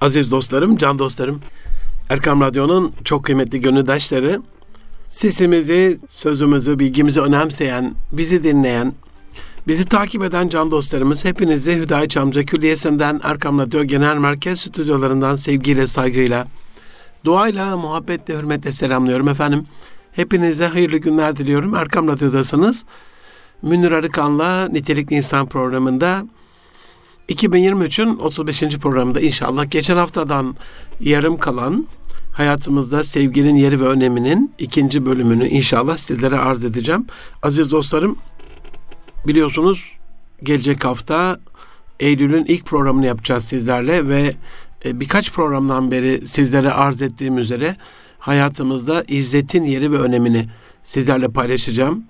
Aziz dostlarım, can dostlarım, Erkam Radyo'nun çok kıymetli gönüldaşları, sesimizi, sözümüzü, bilgimizi önemseyen, bizi dinleyen, bizi takip eden can dostlarımız hepinizi Hüdayi Çamca Külliyesi'nden Erkam Radyo Genel Merkez Stüdyolarından sevgiyle, saygıyla, duayla, muhabbetle, hürmetle selamlıyorum efendim. Hepinize hayırlı günler diliyorum. Erkam Radyo'dasınız. Münir Arıkan'la Nitelikli İnsan programında 2023'ün 35. programında inşallah geçen haftadan yarım kalan hayatımızda sevginin yeri ve öneminin ikinci bölümünü inşallah sizlere arz edeceğim. Aziz dostlarım biliyorsunuz gelecek hafta Eylül'ün ilk programını yapacağız sizlerle ve e, birkaç programdan beri sizlere arz ettiğim üzere hayatımızda izzetin yeri ve önemini sizlerle paylaşacağım.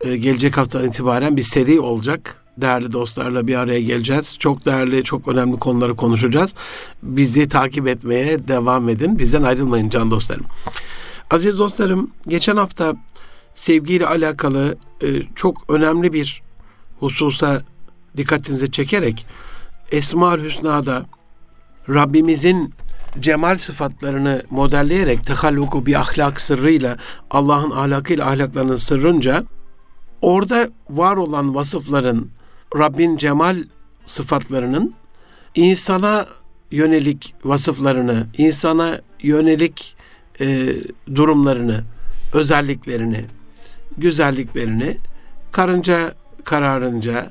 E, gelecek hafta itibaren bir seri olacak değerli dostlarla bir araya geleceğiz. Çok değerli, çok önemli konuları konuşacağız. Bizi takip etmeye devam edin. Bizden ayrılmayın can dostlarım. Aziz dostlarım, geçen hafta sevgiyle alakalı e, çok önemli bir hususa dikkatinizi çekerek Esma-ül Hüsna'da Rabbimizin cemal sıfatlarını modelleyerek tehalluku bir ahlak sırrıyla Allah'ın ahlakıyla ahlaklarının sırrınca orada var olan vasıfların Rabbin cemal sıfatlarının insana yönelik vasıflarını, insana yönelik e, durumlarını, özelliklerini, güzelliklerini karınca kararınca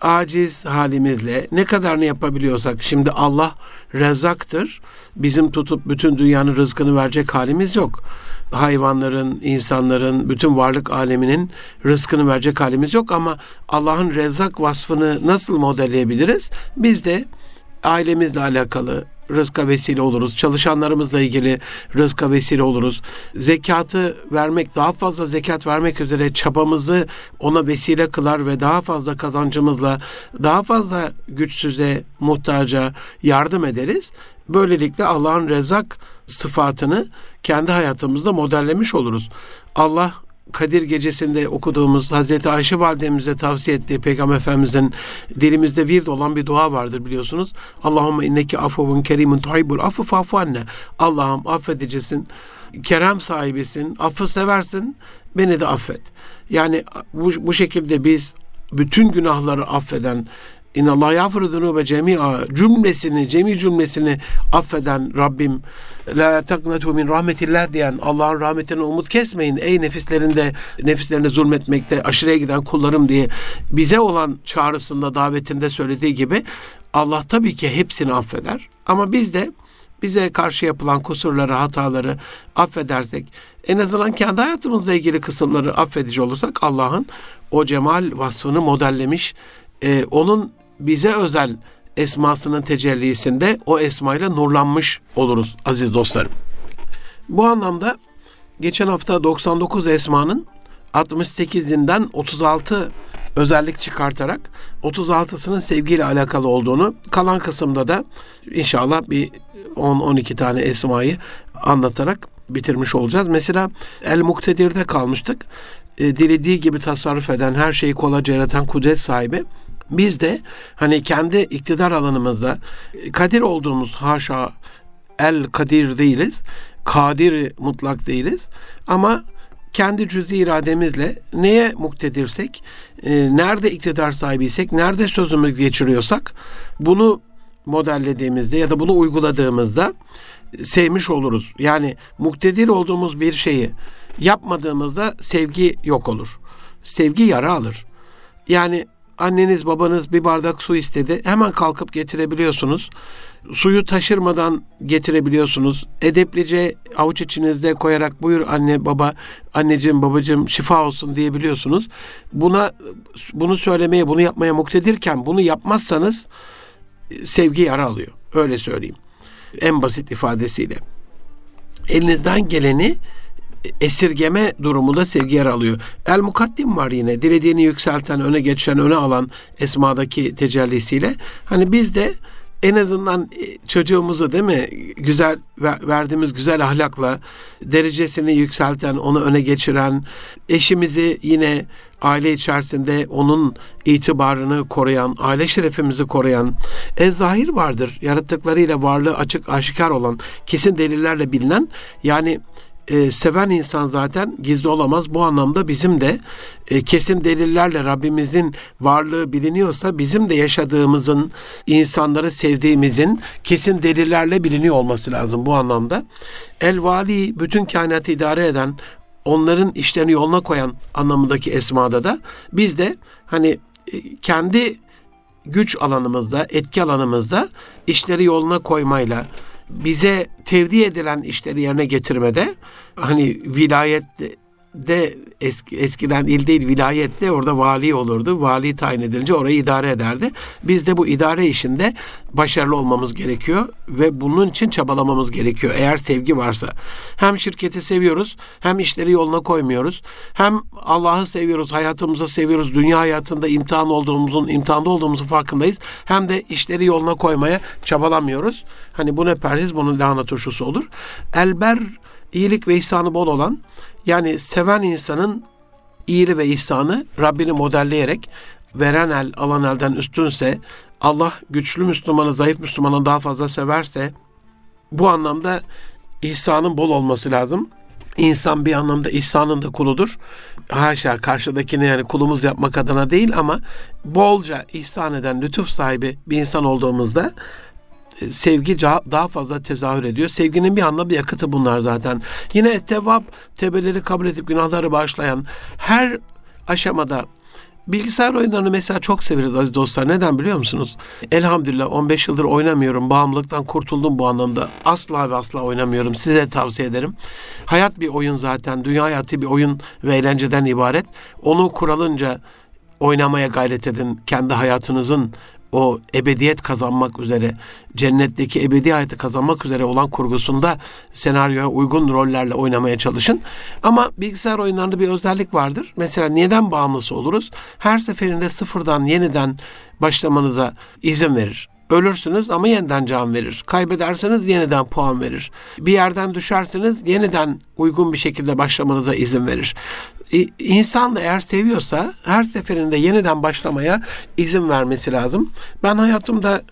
aciz halimizle ne kadarını yapabiliyorsak şimdi Allah rezaktır. Bizim tutup bütün dünyanın rızkını verecek halimiz yok. Hayvanların, insanların, bütün varlık aleminin rızkını verecek halimiz yok ama Allah'ın rezak vasfını nasıl modelleyebiliriz? Biz de ailemizle alakalı, rızka vesile oluruz. Çalışanlarımızla ilgili rızka vesile oluruz. Zekatı vermek, daha fazla zekat vermek üzere çabamızı ona vesile kılar ve daha fazla kazancımızla daha fazla güçsüze, muhtaca yardım ederiz. Böylelikle Allah'ın rezak sıfatını kendi hayatımızda modellemiş oluruz. Allah Kadir gecesinde okuduğumuz Hazreti Ayşe validemize tavsiye ettiği Peygamber Efendimizin dilimizde vird olan bir dua vardır biliyorsunuz. Allahümme inneki afuvun kerimun tuhibbul affu fa'fu anne. Allah'ım affedicisin, kerem sahibisin, affı seversin, beni de affet. Yani bu, bu şekilde biz bütün günahları affeden, İnna Allah yağfiru ve cemi'a. Cümlesini, cemi cümlesini affeden Rabbim. La taknatu min rahmetillah diyen Allah'ın rahmetine umut kesmeyin. Ey nefislerinde nefislerine zulmetmekte aşırıya giden kullarım diye bize olan çağrısında davetinde söylediği gibi Allah tabii ki hepsini affeder. Ama biz de bize karşı yapılan kusurları, hataları affedersek, en azından kendi hayatımızla ilgili kısımları affedici olursak Allah'ın o cemal vasfını modellemiş, e, onun bize özel esmasının tecellisinde o esmayla nurlanmış oluruz aziz dostlarım. Bu anlamda geçen hafta 99 esmanın 68'inden 36 özellik çıkartarak 36'sının sevgiyle alakalı olduğunu kalan kısımda da inşallah bir 10-12 tane esmayı anlatarak bitirmiş olacağız. Mesela El Muktedir'de kalmıştık. E, dilediği gibi tasarruf eden, her şeyi kolayca yaratan kudret sahibi biz de hani kendi iktidar alanımızda kadir olduğumuz haşa el kadir değiliz. Kadir mutlak değiliz. Ama kendi cüzi irademizle neye muktedirsek, e, nerede iktidar sahibiysek, nerede sözümüzü geçiriyorsak bunu modellediğimizde ya da bunu uyguladığımızda sevmiş oluruz. Yani muktedir olduğumuz bir şeyi yapmadığımızda sevgi yok olur. Sevgi yara alır. Yani anneniz babanız bir bardak su istedi. Hemen kalkıp getirebiliyorsunuz. Suyu taşırmadan getirebiliyorsunuz. Edeplice avuç içinizde koyarak buyur anne baba, anneciğim babacığım şifa olsun diyebiliyorsunuz. Buna bunu söylemeye, bunu yapmaya muktedirken bunu yapmazsanız sevgi yara alıyor. Öyle söyleyeyim. En basit ifadesiyle. Elinizden geleni esirgeme durumunda sevgi yer alıyor. El mukaddim var yine. Dilediğini yükselten, öne geçen, öne alan esmadaki tecellisiyle. Hani biz de en azından e, çocuğumuzu değil mi güzel verdiğimiz güzel ahlakla derecesini yükselten, onu öne geçiren, eşimizi yine aile içerisinde onun itibarını koruyan, aile şerefimizi koruyan, en zahir vardır. Yarattıklarıyla varlığı açık aşikar olan, kesin delillerle bilinen yani e, seven insan zaten gizli olamaz. Bu anlamda bizim de e, kesin delillerle Rabbimizin varlığı biliniyorsa bizim de yaşadığımızın, insanları sevdiğimizin kesin delillerle biliniyor olması lazım bu anlamda. El Vali bütün kainatı idare eden, onların işlerini yoluna koyan anlamındaki esmada da biz de hani e, kendi güç alanımızda, etki alanımızda işleri yoluna koymayla, bize tevdi edilen işleri yerine getirmede hani vilayet de eski, eskiden il değil vilayette orada vali olurdu. Vali tayin edilince orayı idare ederdi. Biz de bu idare işinde başarılı olmamız gerekiyor ve bunun için çabalamamız gerekiyor eğer sevgi varsa. Hem şirketi seviyoruz hem işleri yoluna koymuyoruz. Hem Allah'ı seviyoruz, hayatımızı seviyoruz. Dünya hayatında imtihan olduğumuzun, imtihanda olduğumuzu farkındayız. Hem de işleri yoluna koymaya çabalamıyoruz. Hani bu ne perhiz bunun lahana turşusu olur. Elber iyilik ve ihsanı bol olan yani seven insanın iyili ve ihsanı Rabbini modelleyerek veren el alan elden üstünse Allah güçlü Müslümanı zayıf Müslümanı daha fazla severse bu anlamda ihsanın bol olması lazım. İnsan bir anlamda ihsanın da kuludur. Haşa karşıdakini yani kulumuz yapmak adına değil ama bolca ihsan eden lütuf sahibi bir insan olduğumuzda sevgi daha fazla tezahür ediyor. Sevginin bir anlamda bir yakıtı bunlar zaten. Yine tevap, tebeleri kabul edip günahları bağışlayan her aşamada Bilgisayar oyunlarını mesela çok severiz aziz dostlar. Neden biliyor musunuz? Elhamdülillah 15 yıldır oynamıyorum. Bağımlılıktan kurtuldum bu anlamda. Asla ve asla oynamıyorum. Size tavsiye ederim. Hayat bir oyun zaten. Dünya hayatı bir oyun ve eğlenceden ibaret. Onu kuralınca oynamaya gayret edin. Kendi hayatınızın o ebediyet kazanmak üzere, cennetteki ebedi hayatı kazanmak üzere olan kurgusunda senaryoya uygun rollerle oynamaya çalışın. Ama bilgisayar oyunlarında bir özellik vardır. Mesela neden bağımlısı oluruz? Her seferinde sıfırdan yeniden başlamanıza izin verir. Ölürsünüz ama yeniden can verir. Kaybederseniz yeniden puan verir. Bir yerden düşerseniz yeniden uygun bir şekilde başlamanıza izin verir. İnsan da eğer seviyorsa her seferinde yeniden başlamaya izin vermesi lazım. Ben hayatımda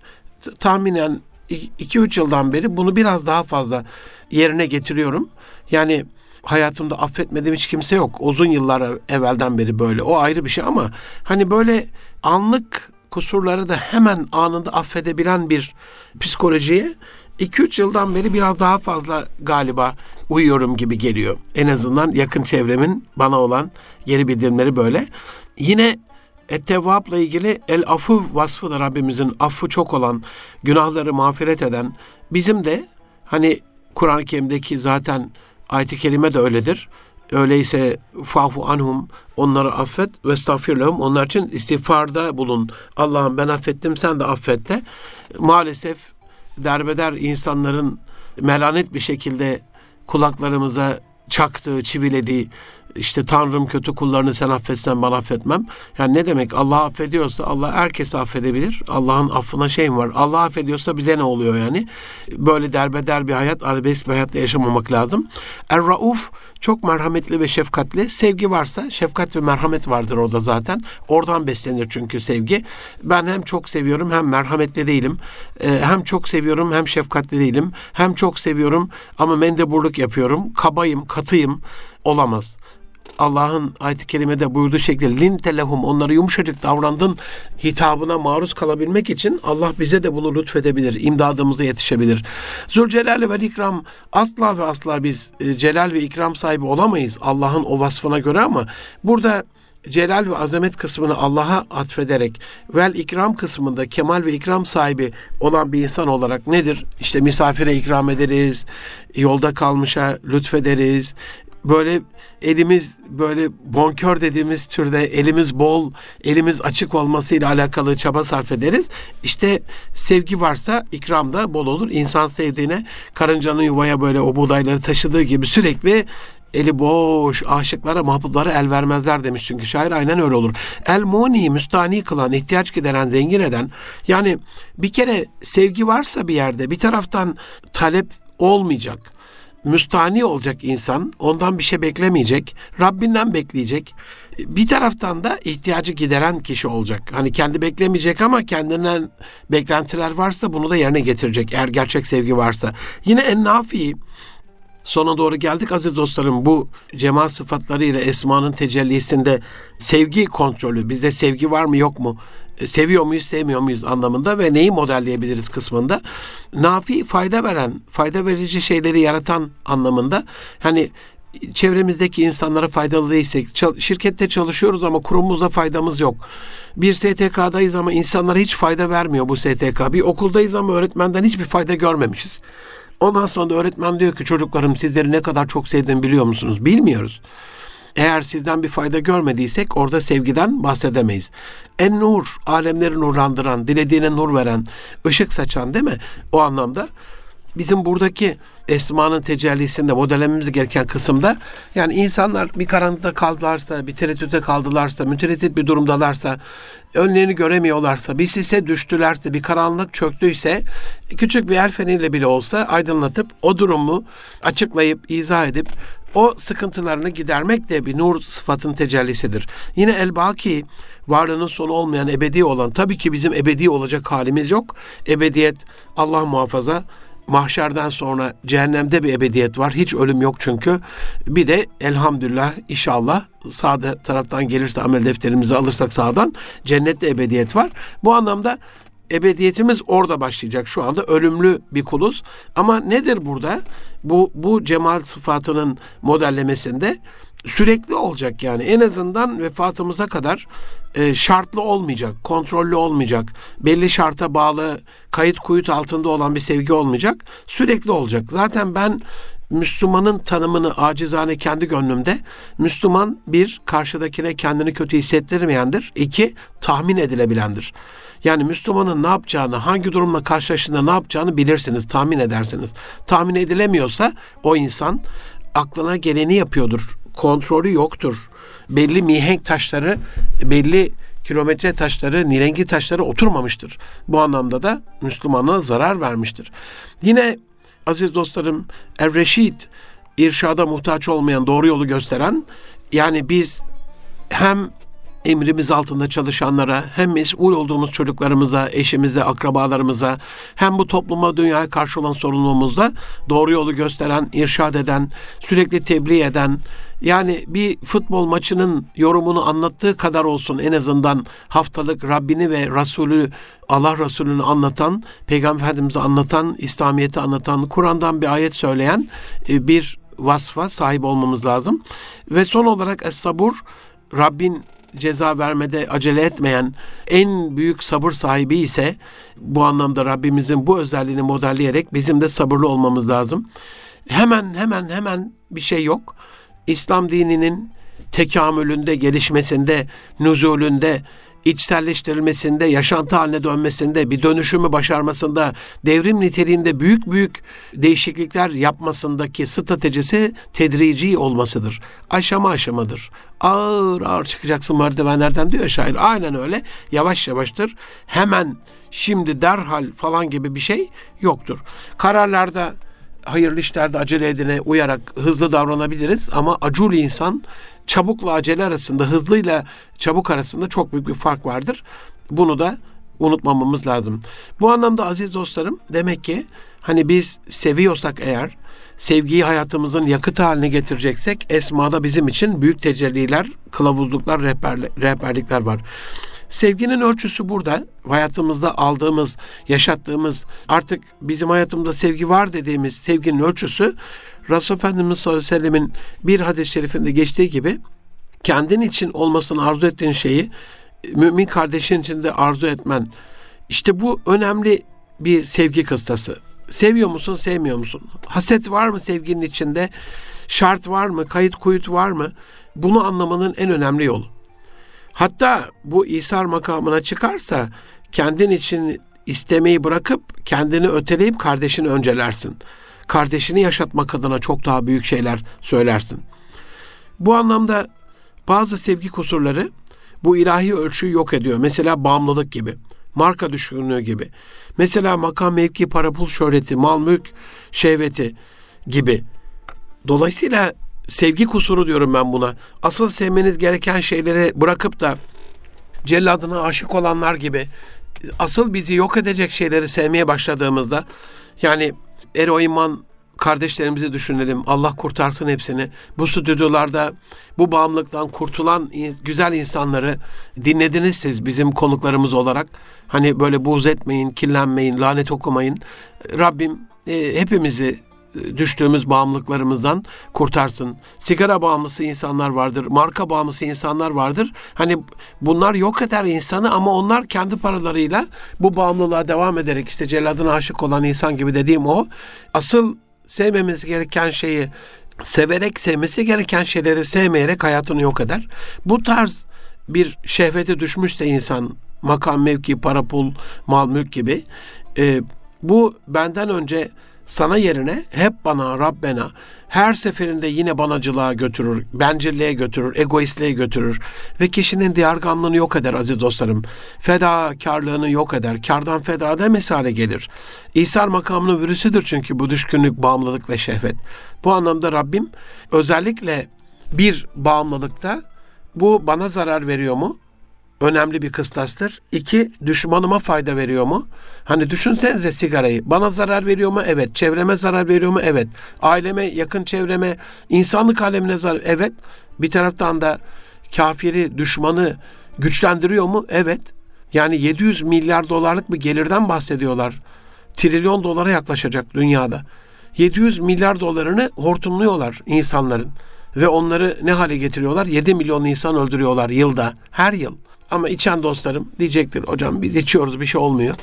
tahminen 2-3 yıldan beri bunu biraz daha fazla yerine getiriyorum. Yani hayatımda affetmediğim hiç kimse yok. Uzun yıllar evvelden beri böyle. O ayrı bir şey ama hani böyle anlık kusurları da hemen anında affedebilen bir psikolojiye 2-3 yıldan beri biraz daha fazla galiba uyuyorum gibi geliyor. En azından yakın çevremin bana olan geri bildirimleri böyle. Yine Ettevvab'la ilgili el afu vasfı da Rabbimizin affı çok olan, günahları mağfiret eden, bizim de hani Kur'an-ı Kerim'deki zaten ayet-i kerime de öyledir. Öyleyse fafu anhum onları affet ve estağfirlehum onlar için istiğfarda bulun. Allah'ım ben affettim sen de affet de. Maalesef derbeder insanların melanet bir şekilde kulaklarımıza çaktığı, çivilediği işte Tanrım kötü kullarını sen affetsen ben affetmem. Yani ne demek Allah affediyorsa Allah herkesi affedebilir. Allah'ın affına şey mi var? Allah affediyorsa bize ne oluyor yani? Böyle derbeder bir hayat, arabesk bir hayatla yaşamamak lazım. Er-Rauf çok merhametli ve şefkatli. Sevgi varsa şefkat ve merhamet vardır orada zaten. Oradan beslenir çünkü sevgi. Ben hem çok seviyorum hem merhametli değilim. Ee, hem çok seviyorum hem şefkatli değilim. Hem çok seviyorum ama mendeburluk yapıyorum. Kabayım, katıyım. Olamaz. Allah'ın ayet-i kerimede buyurduğu şekilde lin telehum onları yumuşacık davrandın hitabına maruz kalabilmek için Allah bize de bunu lütfedebilir. imdadımıza yetişebilir. Zülcelal ve ikram asla ve asla biz e, celal ve ikram sahibi olamayız Allah'ın o vasfına göre ama burada celal ve azamet kısmını Allah'a atfederek vel ikram kısmında kemal ve ikram sahibi olan bir insan olarak nedir? İşte misafire ikram ederiz, yolda kalmışa lütfederiz, böyle elimiz böyle bonkör dediğimiz türde elimiz bol, elimiz açık olmasıyla alakalı çaba sarf ederiz. İşte sevgi varsa ikram da bol olur. İnsan sevdiğine karıncanın yuvaya böyle o buğdayları taşıdığı gibi sürekli eli boş aşıklara mahbublara el vermezler demiş çünkü şair aynen öyle olur. El muni müstani kılan, ihtiyaç gideren, zengin eden yani bir kere sevgi varsa bir yerde bir taraftan talep olmayacak müstani olacak insan. Ondan bir şey beklemeyecek. Rabbinden bekleyecek. Bir taraftan da ihtiyacı gideren kişi olacak. Hani kendi beklemeyecek ama kendinden beklentiler varsa bunu da yerine getirecek. Eğer gerçek sevgi varsa. Yine en nafi sona doğru geldik aziz dostlarım. Bu cemal sıfatlarıyla esmanın tecellisinde sevgi kontrolü, bizde sevgi var mı yok mu? Seviyor muyuz, sevmiyor muyuz anlamında ve neyi modelleyebiliriz kısmında. Nafi fayda veren, fayda verici şeyleri yaratan anlamında. Hani çevremizdeki insanlara faydalı değilsek, şirkette çalışıyoruz ama kurumumuza faydamız yok. Bir STK'dayız ama insanlara hiç fayda vermiyor bu STK. Bir okuldayız ama öğretmenden hiçbir fayda görmemişiz. Ondan sonra öğretmen diyor ki çocuklarım sizleri ne kadar çok sevdiğimi biliyor musunuz? Bilmiyoruz. Eğer sizden bir fayda görmediysek orada sevgiden bahsedemeyiz. En nur, alemleri nurlandıran, dilediğine nur veren, ışık saçan değil mi? O anlamda bizim buradaki esmanın tecellisinde modellememiz gereken kısımda yani insanlar bir karanlıkta kaldılarsa, bir tereddüte kaldılarsa, mütereddit bir durumdalarsa, önlerini göremiyorlarsa, bir sise düştülerse, bir karanlık çöktüyse küçük bir el feniyle bile olsa aydınlatıp o durumu açıklayıp, izah edip o sıkıntılarını gidermek de bir nur sıfatın tecellisidir. Yine el-baki varlığının sonu olmayan ebedi olan tabii ki bizim ebedi olacak halimiz yok. Ebediyet Allah muhafaza mahşerden sonra cehennemde bir ebediyet var. Hiç ölüm yok çünkü. Bir de elhamdülillah inşallah sağda taraftan gelirse amel defterimizi alırsak sağdan cennette ebediyet var. Bu anlamda ebediyetimiz orada başlayacak. Şu anda ölümlü bir kuluz. Ama nedir burada? Bu bu cemal sıfatının modellemesinde sürekli olacak yani. En azından vefatımıza kadar e, şartlı olmayacak, kontrollü olmayacak, belli şarta bağlı, kayıt kuyut altında olan bir sevgi olmayacak, sürekli olacak. Zaten ben Müslümanın tanımını acizane kendi gönlümde Müslüman bir karşıdakine kendini kötü hissettirmeyendir. iki tahmin edilebilendir. Yani Müslümanın ne yapacağını, hangi durumla karşılaştığında ne yapacağını bilirsiniz, tahmin edersiniz. Tahmin edilemiyorsa o insan aklına geleni yapıyordur. Kontrolü yoktur. Belli mihenk taşları, belli kilometre taşları, nirengi taşları oturmamıştır. Bu anlamda da Müslümana zarar vermiştir. Yine aziz dostlarım Er-Reşid irşada muhtaç olmayan doğru yolu gösteren yani biz hem emrimiz altında çalışanlara, hem mesul olduğumuz çocuklarımıza, eşimize, akrabalarımıza, hem bu topluma, dünyaya karşı olan sorumluluğumuzda doğru yolu gösteren, irşad eden, sürekli tebliğ eden, yani bir futbol maçının yorumunu anlattığı kadar olsun en azından haftalık Rabbini ve Resulü, Allah Resulü'nü anlatan, Peygamber anlatan, İslamiyet'i anlatan, Kur'an'dan bir ayet söyleyen e, bir vasfa sahip olmamız lazım. Ve son olarak Es-Sabur, Rabbin ceza vermede acele etmeyen en büyük sabır sahibi ise bu anlamda Rabbimizin bu özelliğini modelleyerek bizim de sabırlı olmamız lazım. Hemen hemen hemen bir şey yok. İslam dininin tekamülünde, gelişmesinde, nüzulünde, içselleştirilmesinde, yaşantı haline dönmesinde, bir dönüşümü başarmasında, devrim niteliğinde büyük büyük değişiklikler yapmasındaki stratejisi tedrici olmasıdır. Aşama aşamadır. Ağır ağır çıkacaksın merdivenlerden diyor şair. Aynen öyle. Yavaş yavaştır. Hemen şimdi derhal falan gibi bir şey yoktur. Kararlarda hayırlı işlerde acele edine uyarak hızlı davranabiliriz ama acul insan çabukla acele arasında, hızlıyla çabuk arasında çok büyük bir fark vardır. Bunu da unutmamamız lazım. Bu anlamda aziz dostlarım demek ki hani biz seviyorsak eğer sevgiyi hayatımızın yakıt haline getireceksek esmada bizim için büyük tecelliler, kılavuzluklar, rehberlikler var. Sevginin ölçüsü burada. Hayatımızda aldığımız, yaşattığımız, artık bizim hayatımızda sevgi var dediğimiz sevginin ölçüsü Resul Efendimiz sallallahu aleyhi ve sellemin bir hadis-i şerifinde geçtiği gibi kendin için olmasını arzu ettiğin şeyi mümin kardeşin için de arzu etmen. İşte bu önemli bir sevgi kıstası. Seviyor musun, sevmiyor musun? Haset var mı sevginin içinde? Şart var mı? Kayıt kuyut var mı? Bunu anlamanın en önemli yolu. Hatta bu İsar makamına çıkarsa kendin için istemeyi bırakıp kendini öteleyip kardeşini öncelersin. Kardeşini yaşatmak adına çok daha büyük şeyler söylersin. Bu anlamda bazı sevgi kusurları bu ilahi ölçüyü yok ediyor. Mesela bağımlılık gibi, marka düşkünlüğü gibi. Mesela makam, mevki, para, pul, şöhreti, mal, mülk, şehveti gibi. Dolayısıyla sevgi kusuru diyorum ben buna. Asıl sevmeniz gereken şeyleri bırakıp da celladına aşık olanlar gibi asıl bizi yok edecek şeyleri sevmeye başladığımızda yani eroiman kardeşlerimizi düşünelim. Allah kurtarsın hepsini. Bu stüdyolarda bu bağımlılıktan kurtulan güzel insanları dinlediniz siz bizim konuklarımız olarak. Hani böyle buğz etmeyin, kirlenmeyin, lanet okumayın. Rabbim e, hepimizi düştüğümüz bağımlılıklarımızdan kurtarsın. Sigara bağımlısı insanlar vardır, marka bağımlısı insanlar vardır. Hani bunlar yok eder insanı ama onlar kendi paralarıyla bu bağımlılığa devam ederek işte celladına aşık olan insan gibi dediğim o. Asıl sevmemiz gereken şeyi severek sevmesi gereken şeyleri sevmeyerek hayatını yok eder. Bu tarz bir şehvete düşmüşse insan makam, mevki, para, pul, mal, mülk gibi e, bu benden önce sana yerine hep bana Rabbena her seferinde yine banacılığa götürür, bencilliğe götürür, egoistliğe götürür ve kişinin diyargamlığını yok eder aziz dostlarım. Fedakarlığını yok eder. Kardan feda demesi hale gelir. İsar makamının virüsüdür çünkü bu düşkünlük, bağımlılık ve şehvet. Bu anlamda Rabbim özellikle bir bağımlılıkta bu bana zarar veriyor mu? Önemli bir kıstastır. İki, düşmanıma fayda veriyor mu? Hani düşünsenize sigarayı. Bana zarar veriyor mu? Evet. Çevreme zarar veriyor mu? Evet. Aileme, yakın çevreme, insanlık alemine zarar. Evet. Bir taraftan da kafiri, düşmanı güçlendiriyor mu? Evet. Yani 700 milyar dolarlık bir gelirden bahsediyorlar. Trilyon dolara yaklaşacak dünyada. 700 milyar dolarını hortumluyorlar insanların ve onları ne hale getiriyorlar? 7 milyon insan öldürüyorlar yılda, her yıl. Ama içen dostlarım diyecektir hocam biz içiyoruz bir şey olmuyor.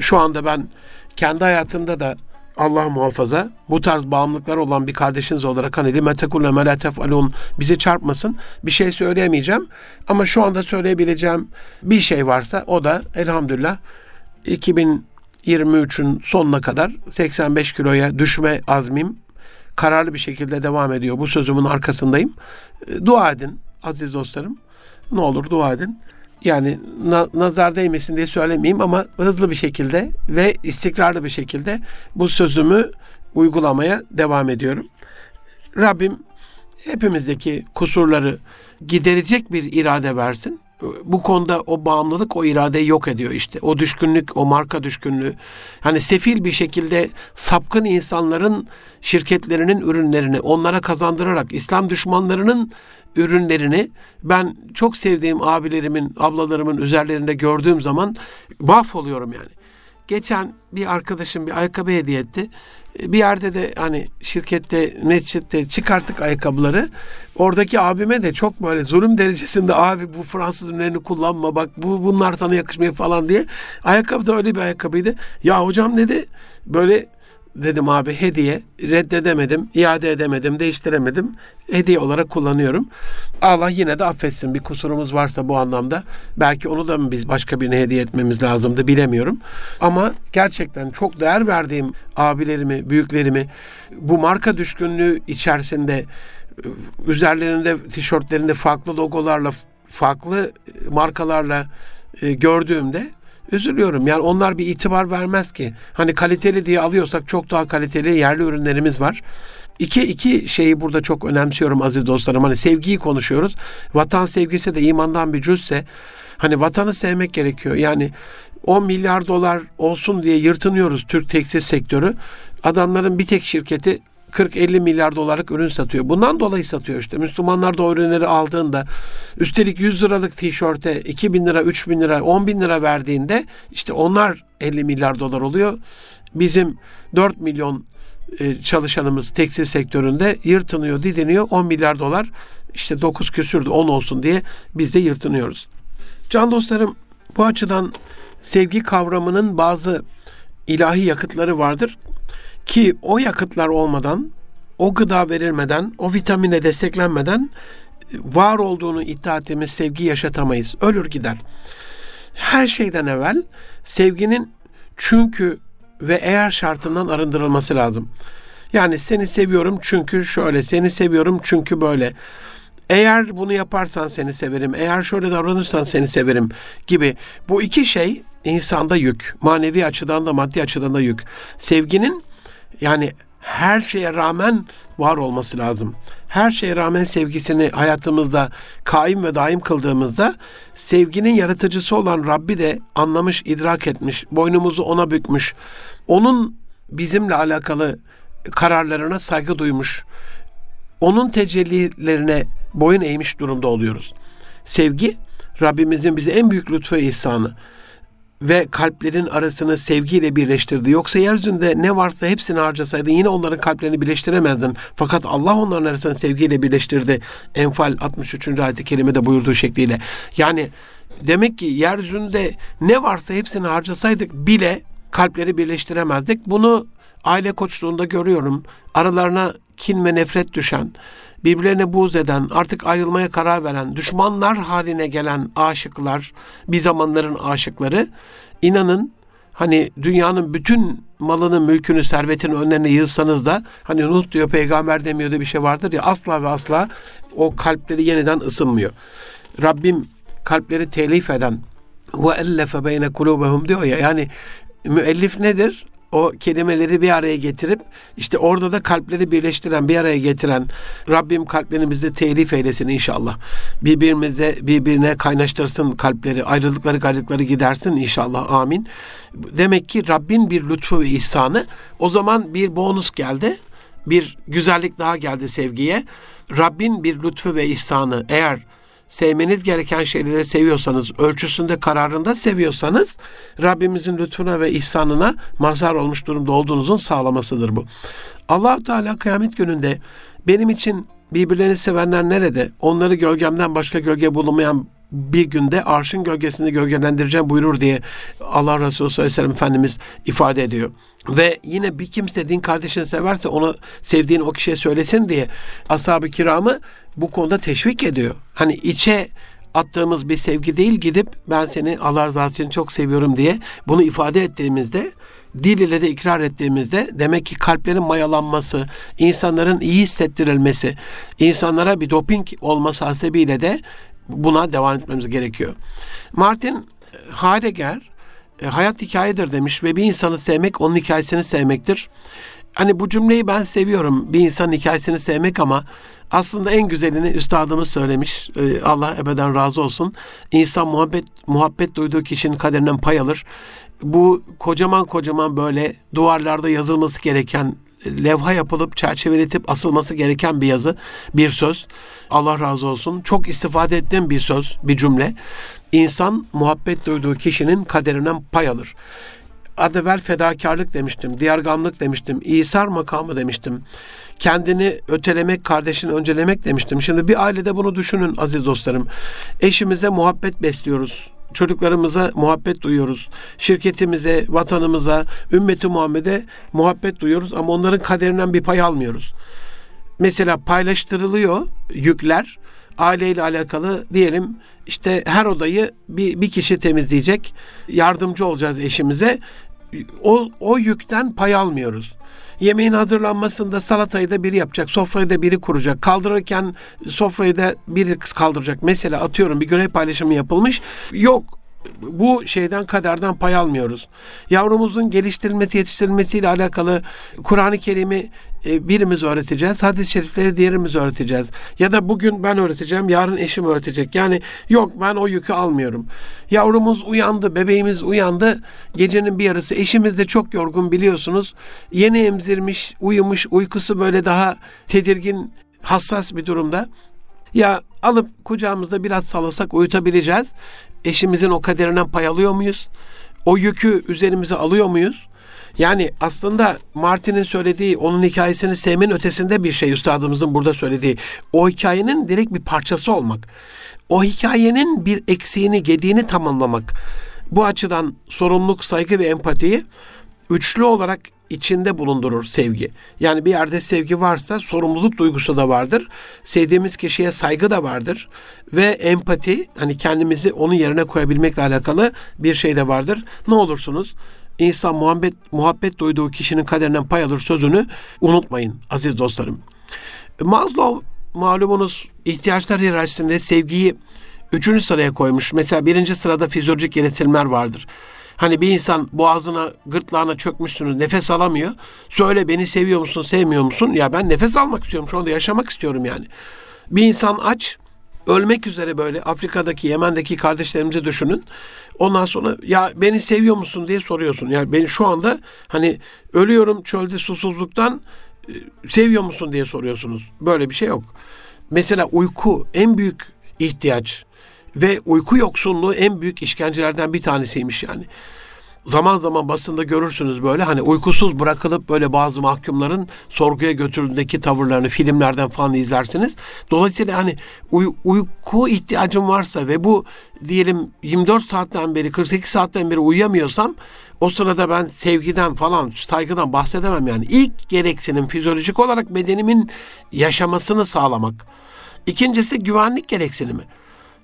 Şu anda ben kendi hayatımda da Allah muhafaza bu tarz bağımlılıklar olan bir kardeşiniz olarak hani lime tekulle me tef'alun bizi çarpmasın. Bir şey söyleyemeyeceğim ama şu anda söyleyebileceğim bir şey varsa o da elhamdülillah 2023'ün sonuna kadar 85 kiloya düşme azmim kararlı bir şekilde devam ediyor. Bu sözümün arkasındayım. Dua edin aziz dostlarım. Ne olur dua edin yani na, nazar değmesin diye söylemeyeyim ama hızlı bir şekilde ve istikrarlı bir şekilde bu sözümü uygulamaya devam ediyorum. Rabbim hepimizdeki kusurları giderecek bir irade versin. Bu konuda o bağımlılık o iradeyi yok ediyor işte. O düşkünlük, o marka düşkünlüğü. Hani sefil bir şekilde sapkın insanların şirketlerinin ürünlerini onlara kazandırarak İslam düşmanlarının ürünlerini ben çok sevdiğim abilerimin, ablalarımın üzerlerinde gördüğüm zaman mahvoluyorum yani. Geçen bir arkadaşım bir ayakkabı hediye etti. Bir yerde de hani şirkette, mescitte çıkarttık ayakkabıları. Oradaki abime de çok böyle zulüm derecesinde abi bu Fransız ürünlerini kullanma bak bu bunlar sana yakışmıyor falan diye. Ayakkabı da öyle bir ayakkabıydı. Ya hocam dedi böyle dedim abi hediye reddedemedim, iade edemedim, değiştiremedim. Hediye olarak kullanıyorum. Allah yine de affetsin bir kusurumuz varsa bu anlamda. Belki onu da mı biz başka birine hediye etmemiz lazımdı bilemiyorum. Ama gerçekten çok değer verdiğim abilerimi, büyüklerimi bu marka düşkünlüğü içerisinde üzerlerinde, tişörtlerinde farklı logolarla, farklı markalarla e, gördüğümde üzülüyorum. Yani onlar bir itibar vermez ki. Hani kaliteli diye alıyorsak çok daha kaliteli yerli ürünlerimiz var. İki, iki şeyi burada çok önemsiyorum aziz dostlarım. Hani sevgiyi konuşuyoruz. Vatan sevgisi de imandan bir cüzse hani vatanı sevmek gerekiyor. Yani 10 milyar dolar olsun diye yırtınıyoruz Türk tekstil sektörü. Adamların bir tek şirketi 40-50 milyar dolarlık ürün satıyor. Bundan dolayı satıyor işte. Müslümanlar da o ürünleri aldığında üstelik 100 liralık tişörte 2 bin lira, 3 bin lira, 10 bin lira verdiğinde işte onlar 50 milyar dolar oluyor. Bizim 4 milyon e, çalışanımız tekstil sektöründe yırtınıyor, didiniyor. 10 milyar dolar işte 9 küsürdü 10 olsun diye biz de yırtınıyoruz. Can dostlarım bu açıdan sevgi kavramının bazı ilahi yakıtları vardır. Ki o yakıtlar olmadan, o gıda verilmeden, o vitamine desteklenmeden var olduğunu iddia ettiğimiz sevgi yaşatamayız. Ölür gider. Her şeyden evvel sevginin çünkü ve eğer şartından arındırılması lazım. Yani seni seviyorum çünkü şöyle, seni seviyorum çünkü böyle. Eğer bunu yaparsan seni severim, eğer şöyle davranırsan seni severim gibi. Bu iki şey insanda yük. Manevi açıdan da maddi açıdan da yük. Sevginin yani her şeye rağmen var olması lazım. Her şeye rağmen sevgisini hayatımızda kaim ve daim kıldığımızda sevginin yaratıcısı olan Rabbi de anlamış, idrak etmiş, boynumuzu ona bükmüş. Onun bizimle alakalı kararlarına saygı duymuş. Onun tecellilerine boyun eğmiş durumda oluyoruz. Sevgi Rabbimizin bize en büyük lütfu ihsanı ve kalplerin arasını sevgiyle birleştirdi. Yoksa yeryüzünde ne varsa hepsini harcasaydın yine onların kalplerini birleştiremezdin. Fakat Allah onların arasını sevgiyle birleştirdi. Enfal 63. ayet-i kerimede buyurduğu şekliyle. Yani demek ki yeryüzünde ne varsa hepsini harcasaydık bile kalpleri birleştiremezdik. Bunu aile koçluğunda görüyorum. Aralarına kin ve nefret düşen, birbirlerine buğz eden, artık ayrılmaya karar veren, düşmanlar haline gelen aşıklar, bir zamanların aşıkları, inanın hani dünyanın bütün malını, mülkünü, servetini önlerine yığsanız da hani Nuh diyor peygamber demiyordu bir şey vardır ya asla ve asla o kalpleri yeniden ısınmıyor. Rabbim kalpleri telif eden ve ellefe beyne kulubehum diyor ya yani müellif nedir? O kelimeleri bir araya getirip işte orada da kalpleri birleştiren, bir araya getiren Rabbim kalplerimizi telif eylesin inşallah. Birbirimizde birbirine kaynaştırsın kalpleri, ayrılıkları gayrılıkları gidersin inşallah. Amin. Demek ki Rabbin bir lütfu ve ihsanı. O zaman bir bonus geldi. Bir güzellik daha geldi sevgiye. Rabbin bir lütfu ve ihsanı eğer sevmeniz gereken şeyleri seviyorsanız, ölçüsünde kararında seviyorsanız Rabbimizin lütfuna ve ihsanına mazhar olmuş durumda olduğunuzun sağlamasıdır bu. allah Teala kıyamet gününde benim için birbirlerini sevenler nerede? Onları gölgemden başka gölge bulunmayan bir günde arşın gölgesini gölgelendireceğim buyurur diye Allah Resulü sallallahu aleyhi ve sellem Efendimiz ifade ediyor. Ve yine bir kimse din kardeşini severse ona sevdiğini o kişiye söylesin diye ashab-ı kiramı bu konuda teşvik ediyor. Hani içe attığımız bir sevgi değil gidip ben seni Allah rızası için çok seviyorum diye bunu ifade ettiğimizde dil ile de ikrar ettiğimizde demek ki kalplerin mayalanması, insanların iyi hissettirilmesi, insanlara bir doping olması hasebiyle de buna devam etmemiz gerekiyor. Martin Heidegger e, hayat hikayedir demiş ve bir insanı sevmek onun hikayesini sevmektir. Hani bu cümleyi ben seviyorum. Bir insanın hikayesini sevmek ama aslında en güzelini üstadımız söylemiş. E, Allah ebeden razı olsun. İnsan muhabbet muhabbet duyduğu kişinin kaderinden pay alır. Bu kocaman kocaman böyle duvarlarda yazılması gereken levha yapılıp çerçeveletip asılması gereken bir yazı, bir söz. Allah razı olsun. Çok istifade ettiğim bir söz, bir cümle. İnsan muhabbet duyduğu kişinin kaderinden pay alır. Az evvel fedakarlık demiştim, diyargamlık demiştim, İsar makamı demiştim. Kendini ötelemek, kardeşini öncelemek demiştim. Şimdi bir ailede bunu düşünün aziz dostlarım. Eşimize muhabbet besliyoruz çocuklarımıza muhabbet duyuyoruz. Şirketimize, vatanımıza, ümmeti Muhammed'e muhabbet duyuyoruz ama onların kaderinden bir pay almıyoruz. Mesela paylaştırılıyor yükler. Aileyle alakalı diyelim işte her odayı bir, bir kişi temizleyecek. Yardımcı olacağız eşimize. O, o yükten pay almıyoruz. Yemeğin hazırlanmasında salatayı da biri yapacak, sofrayı da biri kuracak. Kaldırırken sofrayı da biri kaldıracak. Mesela atıyorum bir görev paylaşımı yapılmış. Yok bu şeyden kaderden pay almıyoruz. Yavrumuzun geliştirilmesi, yetiştirilmesiyle alakalı Kur'an-ı Kerim'i e, birimiz öğreteceğiz. Hadis-i şerifleri diğerimiz öğreteceğiz. Ya da bugün ben öğreteceğim, yarın eşim öğretecek. Yani yok ben o yükü almıyorum. Yavrumuz uyandı, bebeğimiz uyandı. Gecenin bir yarısı eşimiz de çok yorgun biliyorsunuz. Yeni emzirmiş, uyumuş, uykusu böyle daha tedirgin, hassas bir durumda. Ya alıp kucağımızda biraz salasak uyutabileceğiz eşimizin o kaderinden pay alıyor muyuz? O yükü üzerimize alıyor muyuz? Yani aslında Martin'in söylediği, onun hikayesini sevmenin ötesinde bir şey üstadımızın burada söylediği. O hikayenin direkt bir parçası olmak. O hikayenin bir eksiğini, gediğini tamamlamak. Bu açıdan sorumluluk, saygı ve empatiyi üçlü olarak içinde bulundurur sevgi. Yani bir yerde sevgi varsa sorumluluk duygusu da vardır. Sevdiğimiz kişiye saygı da vardır. Ve empati hani kendimizi onun yerine koyabilmekle alakalı bir şey de vardır. Ne olursunuz insan muhabbet, muhabbet duyduğu kişinin kaderinden pay alır sözünü unutmayın aziz dostlarım. Maslow malumunuz ihtiyaçlar hiyerarşisinde sevgiyi üçüncü sıraya koymuş. Mesela birinci sırada fizyolojik gereksinimler vardır. Hani bir insan boğazına, gırtlağına çökmüşsünüz, nefes alamıyor. Söyle beni seviyor musun, sevmiyor musun? Ya ben nefes almak istiyorum, şu anda yaşamak istiyorum yani. Bir insan aç, ölmek üzere böyle Afrika'daki, Yemen'deki kardeşlerimizi düşünün. Ondan sonra ya beni seviyor musun diye soruyorsun. Yani beni şu anda hani ölüyorum çölde susuzluktan e, seviyor musun diye soruyorsunuz. Böyle bir şey yok. Mesela uyku en büyük ihtiyaç ve uyku yoksunluğu en büyük işkencelerden bir tanesiymiş yani. Zaman zaman basında görürsünüz böyle hani uykusuz bırakılıp böyle bazı mahkumların sorguya götürüldüğündeki tavırlarını filmlerden falan izlersiniz. Dolayısıyla hani uy- uyku ihtiyacım varsa ve bu diyelim 24 saatten beri 48 saatten beri uyuyamıyorsam o sırada ben sevgiden falan saygıdan bahsedemem yani. İlk gereksinim fizyolojik olarak bedenimin yaşamasını sağlamak. İkincisi güvenlik gereksinimi.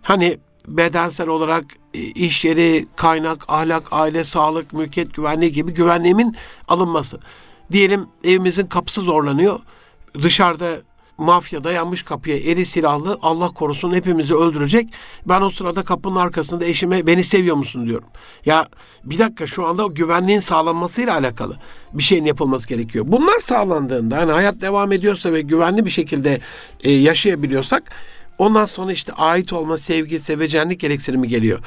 Hani bedensel olarak e, iş yeri, kaynak, ahlak, aile, sağlık, mülkiyet güvenliği gibi güvenliğimin alınması. Diyelim evimizin kapısı zorlanıyor. Dışarıda mafya dayanmış kapıya eli silahlı Allah korusun hepimizi öldürecek. Ben o sırada kapının arkasında eşime beni seviyor musun diyorum. Ya bir dakika şu anda güvenliğin sağlanmasıyla alakalı bir şeyin yapılması gerekiyor. Bunlar sağlandığında hani hayat devam ediyorsa ve güvenli bir şekilde e, yaşayabiliyorsak Ondan sonra işte ait olma, sevgi, sevecenlik gereksinimi geliyor.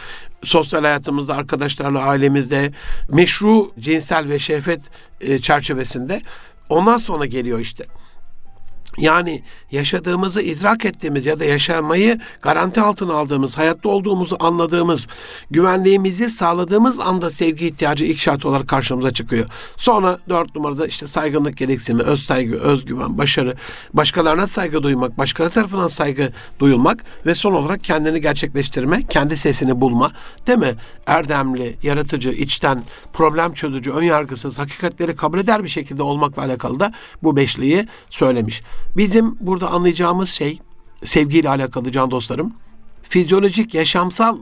Sosyal hayatımızda, arkadaşlarla, ailemizde, meşru cinsel ve şehvet e, çerçevesinde. Ondan sonra geliyor işte. Yani yaşadığımızı idrak ettiğimiz ya da yaşamayı garanti altına aldığımız, hayatta olduğumuzu anladığımız, güvenliğimizi sağladığımız anda sevgi ihtiyacı ilk şart olarak karşımıza çıkıyor. Sonra dört numarada işte saygınlık gereksinimi, öz saygı, özgüven, başarı, başkalarına saygı duymak, başkaları tarafından saygı duyulmak ve son olarak kendini gerçekleştirme, kendi sesini bulma, değil mi? Erdemli, yaratıcı, içten, problem çözücü, önyargısız, hakikatleri kabul eder bir şekilde olmakla alakalı da bu beşliği söylemiş. Bizim burada anlayacağımız şey sevgiyle alakalı can dostlarım. Fizyolojik, yaşamsal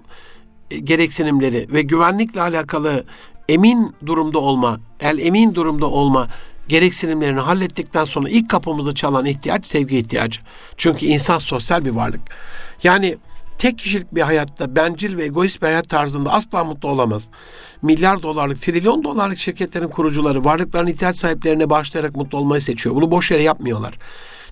e, gereksinimleri ve güvenlikle alakalı emin durumda olma, el emin durumda olma gereksinimlerini hallettikten sonra ilk kapımızı çalan ihtiyaç sevgi ihtiyacı. Çünkü insan sosyal bir varlık. Yani tek kişilik bir hayatta bencil ve egoist bir hayat tarzında asla mutlu olamaz. Milyar dolarlık, trilyon dolarlık şirketlerin kurucuları varlıkların ihtiyaç sahiplerine başlayarak mutlu olmayı seçiyor. Bunu boş yere yapmıyorlar.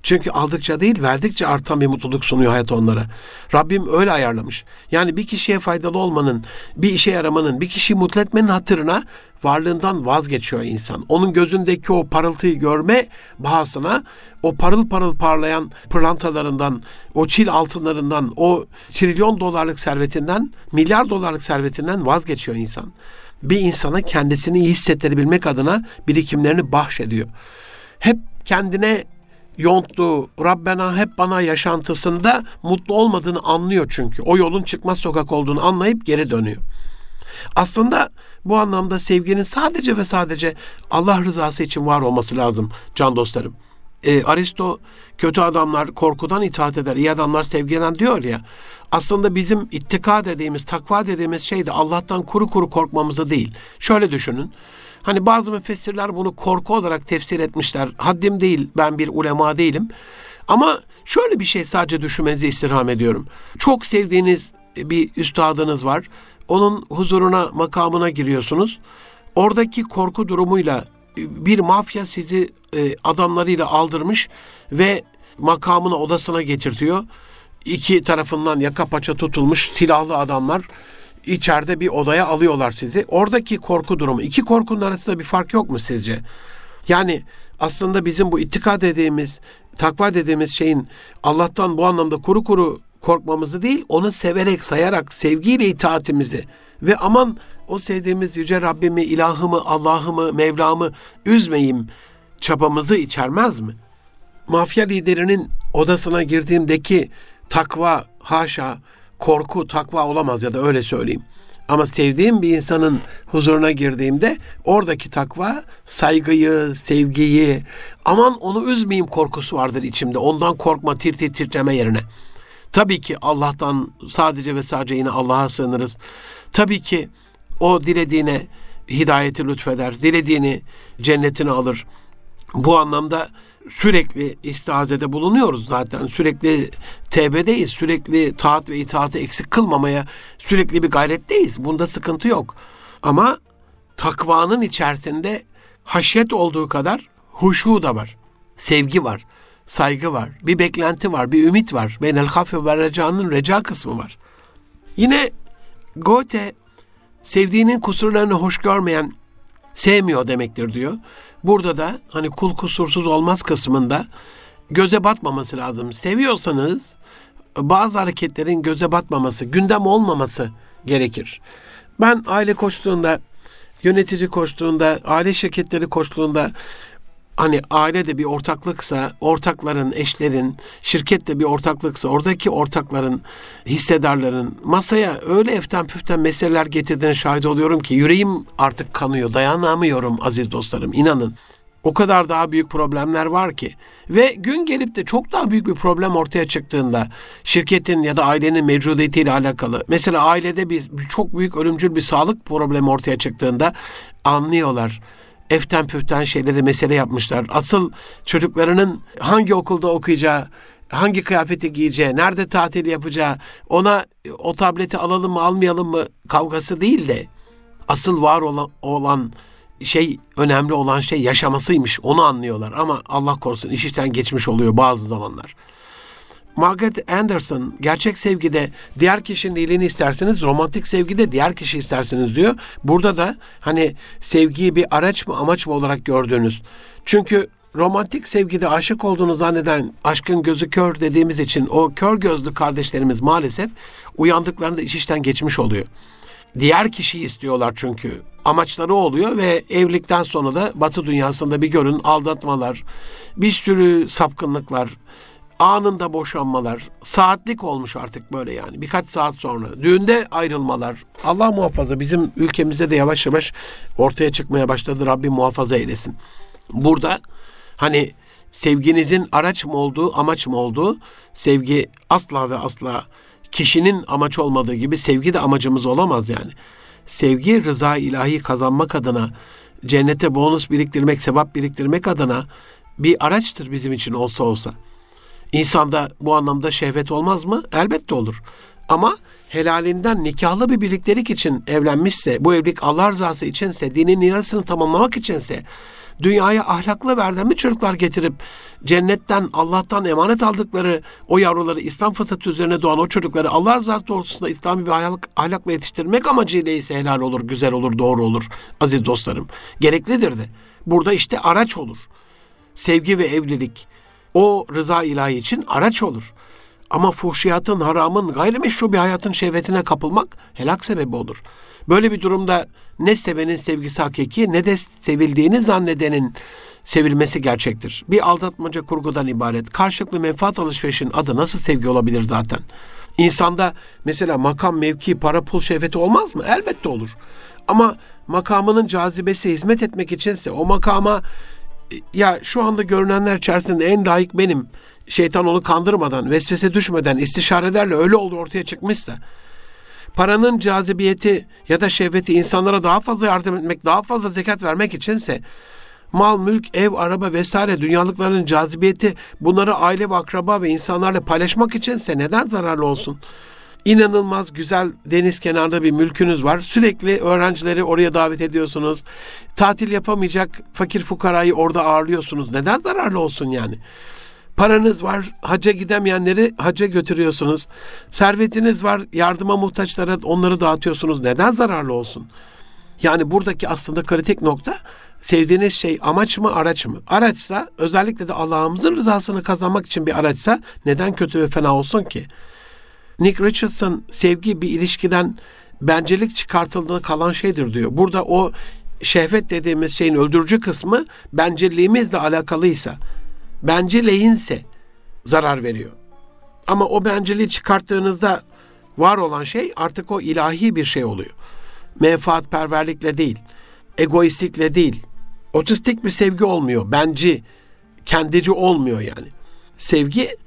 Çünkü aldıkça değil verdikçe artan bir mutluluk sunuyor hayat onlara. Rabbim öyle ayarlamış. Yani bir kişiye faydalı olmanın, bir işe yaramanın, bir kişiyi mutlu etmenin hatırına varlığından vazgeçiyor insan. Onun gözündeki o parıltıyı görme bahasına o parıl parıl parlayan pırlantalarından, o çil altınlarından, o trilyon dolarlık servetinden, milyar dolarlık servetinden vazgeçiyor insan. Bir insana kendisini iyi hissettirebilmek adına birikimlerini bahşediyor. Hep kendine yonttuğu Rabbena hep bana yaşantısında mutlu olmadığını anlıyor çünkü. O yolun çıkmaz sokak olduğunu anlayıp geri dönüyor. Aslında bu anlamda sevginin sadece ve sadece Allah rızası için var olması lazım can dostlarım. E, Aristo kötü adamlar korkudan itaat eder, iyi adamlar sevgiden diyor ya. Aslında bizim ittika dediğimiz, takva dediğimiz şey de Allah'tan kuru kuru korkmamızı değil. Şöyle düşünün. Hani bazı müfessirler bunu korku olarak tefsir etmişler. Haddim değil, ben bir ulema değilim. Ama şöyle bir şey sadece düşünmenizi istirham ediyorum. Çok sevdiğiniz bir üstadınız var. Onun huzuruna, makamına giriyorsunuz. Oradaki korku durumuyla bir mafya sizi e, adamlarıyla aldırmış ve makamına odasına getirtiyor. İki tarafından yaka paça tutulmuş silahlı adamlar içeride bir odaya alıyorlar sizi. Oradaki korku durumu, iki korkunun arasında bir fark yok mu sizce? Yani aslında bizim bu ittika dediğimiz, takva dediğimiz şeyin Allah'tan bu anlamda kuru kuru korkmamızı değil, onu severek, sayarak, sevgiyle itaatimizi ve aman o sevdiğimiz yüce Rabbimi, ilahımı, Allah'ımı, Mevlamı üzmeyeyim çabamızı içermez mi? Mafya liderinin odasına girdiğimdeki takva, haşa, korku, takva olamaz ya da öyle söyleyeyim. Ama sevdiğim bir insanın huzuruna girdiğimde oradaki takva saygıyı, sevgiyi, aman onu üzmeyeyim korkusu vardır içimde. Ondan korkma, tir tir titreme yerine. Tabii ki Allah'tan sadece ve sadece yine Allah'a sığınırız. Tabii ki o dilediğine hidayeti lütfeder, dilediğini cennetine alır. Bu anlamda sürekli istihazede bulunuyoruz zaten. Sürekli tevbedeyiz. Sürekli taat ve itaatı eksik kılmamaya sürekli bir gayretteyiz. Bunda sıkıntı yok. Ama takvanın içerisinde haşyet olduğu kadar huşu da var. Sevgi var, saygı var, bir beklenti var, bir ümit var. Beynel hafi ve recanın reca kısmı var. Yine Goethe sevdiğinin kusurlarını hoş görmeyen sevmiyor demektir diyor. Burada da hani kul kusursuz olmaz kısmında göze batmaması lazım. Seviyorsanız bazı hareketlerin göze batmaması, gündem olmaması gerekir. Ben aile koçluğunda, yönetici koçluğunda, aile şirketleri koçluğunda hani aile de bir ortaklıksa, ortakların, eşlerin, şirkette bir ortaklıksa, oradaki ortakların, hissedarların masaya öyle eften püften meseleler getirdiğine şahit oluyorum ki yüreğim artık kanıyor, dayanamıyorum aziz dostlarım, inanın. O kadar daha büyük problemler var ki ve gün gelip de çok daha büyük bir problem ortaya çıktığında şirketin ya da ailenin mevcudiyetiyle alakalı mesela ailede bir çok büyük ölümcül bir sağlık problemi ortaya çıktığında anlıyorlar eften püften şeyleri mesele yapmışlar. Asıl çocuklarının hangi okulda okuyacağı, hangi kıyafeti giyeceği, nerede tatil yapacağı, ona o tableti alalım mı almayalım mı kavgası değil de asıl var olan, olan şey önemli olan şey yaşamasıymış. Onu anlıyorlar ama Allah korusun iş işten geçmiş oluyor bazı zamanlar. Margaret Anderson gerçek sevgide diğer kişinin iyiliğini isterseniz romantik sevgide diğer kişi isterseniz diyor. Burada da hani sevgiyi bir araç mı amaç mı olarak gördüğünüz. Çünkü romantik sevgide aşık olduğunu zanneden aşkın gözü kör dediğimiz için o kör gözlü kardeşlerimiz maalesef uyandıklarında iş işten geçmiş oluyor. Diğer kişiyi istiyorlar çünkü. Amaçları oluyor ve evlilikten sonra da Batı dünyasında bir görün aldatmalar, bir sürü sapkınlıklar, anında boşanmalar, saatlik olmuş artık böyle yani birkaç saat sonra. Düğünde ayrılmalar. Allah muhafaza bizim ülkemizde de yavaş yavaş ortaya çıkmaya başladı. Rabbim muhafaza eylesin. Burada hani sevginizin araç mı olduğu, amaç mı olduğu, sevgi asla ve asla kişinin amaç olmadığı gibi sevgi de amacımız olamaz yani. Sevgi rıza ilahi kazanmak adına, cennete bonus biriktirmek, sevap biriktirmek adına bir araçtır bizim için olsa olsa. İnsanda bu anlamda şehvet olmaz mı? Elbette olur. Ama helalinden nikahlı bir birliktelik için evlenmişse, bu evlilik Allah rızası içinse, dinin mirasını tamamlamak içinse, dünyaya ahlaklı verdemli çocuklar getirip cennetten Allah'tan emanet aldıkları o yavruları İslam fıtratı üzerine doğan o çocukları Allah rızası doğrultusunda İslami bir ahlak, ahlakla yetiştirmek amacıyla ise helal olur, güzel olur, doğru olur aziz dostlarım. Gereklidir de. Burada işte araç olur. Sevgi ve evlilik o rıza ilahi için araç olur. Ama fuhşiyatın, haramın, gayrimeşru bir hayatın şehvetine kapılmak helak sebebi olur. Böyle bir durumda ne sevenin sevgisi hakiki ne de sevildiğini zannedenin sevilmesi gerçektir. Bir aldatmaca kurgudan ibaret. Karşılıklı menfaat alışverişin adı nasıl sevgi olabilir zaten? İnsanda mesela makam, mevki, para, pul şehveti olmaz mı? Elbette olur. Ama makamının cazibesi hizmet etmek içinse o makama ya şu anda görünenler içerisinde en layık benim. Şeytan onu kandırmadan, vesvese düşmeden, istişarelerle öyle olur ortaya çıkmışsa, paranın cazibiyeti ya da şehveti insanlara daha fazla yardım etmek, daha fazla zekat vermek içinse, mal, mülk, ev, araba vesaire dünyalıkların cazibiyeti bunları aile ve akraba ve insanlarla paylaşmak içinse neden zararlı olsun? İnanılmaz güzel deniz kenarında bir mülkünüz var. Sürekli öğrencileri oraya davet ediyorsunuz. Tatil yapamayacak fakir fukarayı orada ağırlıyorsunuz. Neden zararlı olsun yani? Paranız var, hacca gidemeyenleri hacca götürüyorsunuz. Servetiniz var, yardıma muhtaçlara onları dağıtıyorsunuz. Neden zararlı olsun? Yani buradaki aslında kritik nokta sevdiğiniz şey amaç mı araç mı? Araçsa özellikle de Allah'ımızın rızasını kazanmak için bir araçsa neden kötü ve fena olsun ki? Nick Richardson sevgi bir ilişkiden bencillik çıkartıldığında kalan şeydir diyor. Burada o şehvet dediğimiz şeyin öldürücü kısmı bencilliğimizle alakalıysa, bencileyinse zarar veriyor. Ama o bencilliği çıkarttığınızda var olan şey artık o ilahi bir şey oluyor. Menfaatperverlikle değil, egoistlikle değil, otistik bir sevgi olmuyor, benci, kendici olmuyor yani. Sevgi